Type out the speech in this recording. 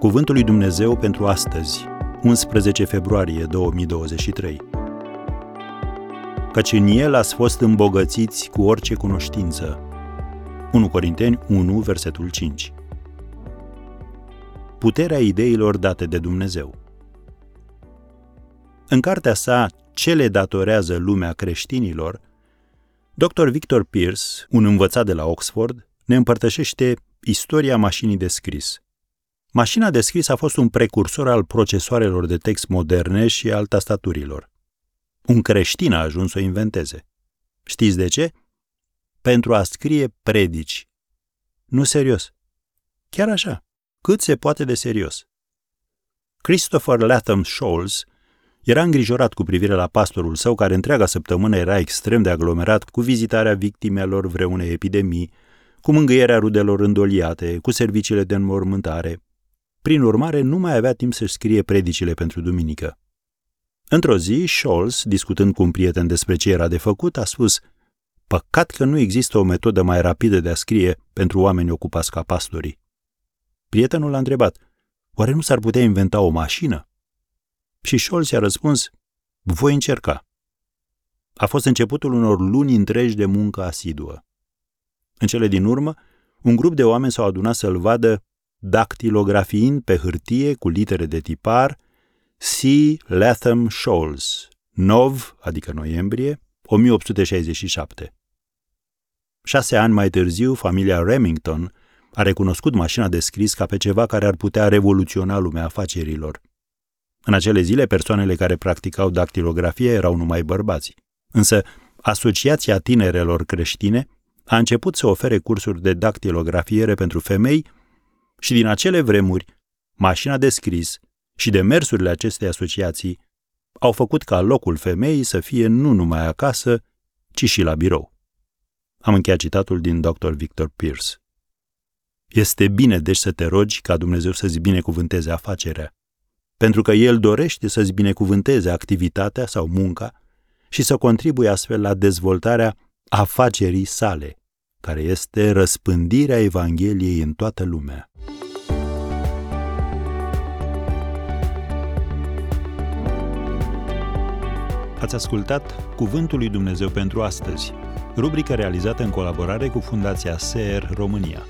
Cuvântul lui Dumnezeu pentru astăzi, 11 februarie 2023. Căci în el ați fost îmbogățiți cu orice cunoștință. 1 Corinteni 1, versetul 5. Puterea ideilor date de Dumnezeu. În cartea sa Ce le datorează lumea creștinilor, Dr. Victor Pierce, un învățat de la Oxford, ne împărtășește istoria mașinii de scris. Mașina de scris a fost un precursor al procesoarelor de text moderne și al tastaturilor. Un creștin a ajuns să o inventeze. Știți de ce? Pentru a scrie predici. Nu serios. Chiar așa. Cât se poate de serios. Christopher Latham Scholes era îngrijorat cu privire la pastorul său, care întreaga săptămână era extrem de aglomerat cu vizitarea victimelor vreunei epidemii, cu mângâierea rudelor îndoliate, cu serviciile de înmormântare. Prin urmare, nu mai avea timp să-și scrie predicile pentru duminică. Într-o zi, Scholz, discutând cu un prieten despre ce era de făcut, a spus Păcat că nu există o metodă mai rapidă de a scrie pentru oameni ocupați ca pastorii. Prietenul l-a întrebat, oare nu s-ar putea inventa o mașină? Și Scholz i-a răspuns, voi încerca. A fost începutul unor luni întregi de muncă asiduă. În cele din urmă, un grup de oameni s-au adunat să-l vadă dactilografiind pe hârtie cu litere de tipar C. Latham Scholes, Nov, adică noiembrie, 1867. Șase ani mai târziu, familia Remington a recunoscut mașina de scris ca pe ceva care ar putea revoluționa lumea afacerilor. În acele zile, persoanele care practicau dactilografie erau numai bărbați. Însă, Asociația Tinerelor Creștine a început să ofere cursuri de dactilografiere pentru femei și din acele vremuri, mașina de scris și demersurile acestei asociații au făcut ca locul femeii să fie nu numai acasă, ci și la birou. Am încheiat citatul din Dr. Victor Pierce. Este bine deci să te rogi ca Dumnezeu să-ți binecuvânteze afacerea, pentru că El dorește să-ți binecuvânteze activitatea sau munca și să contribuie astfel la dezvoltarea afacerii sale, care este răspândirea Evangheliei în toată lumea. Ați ascultat Cuvântul lui Dumnezeu pentru astăzi, rubrica realizată în colaborare cu Fundația SER România.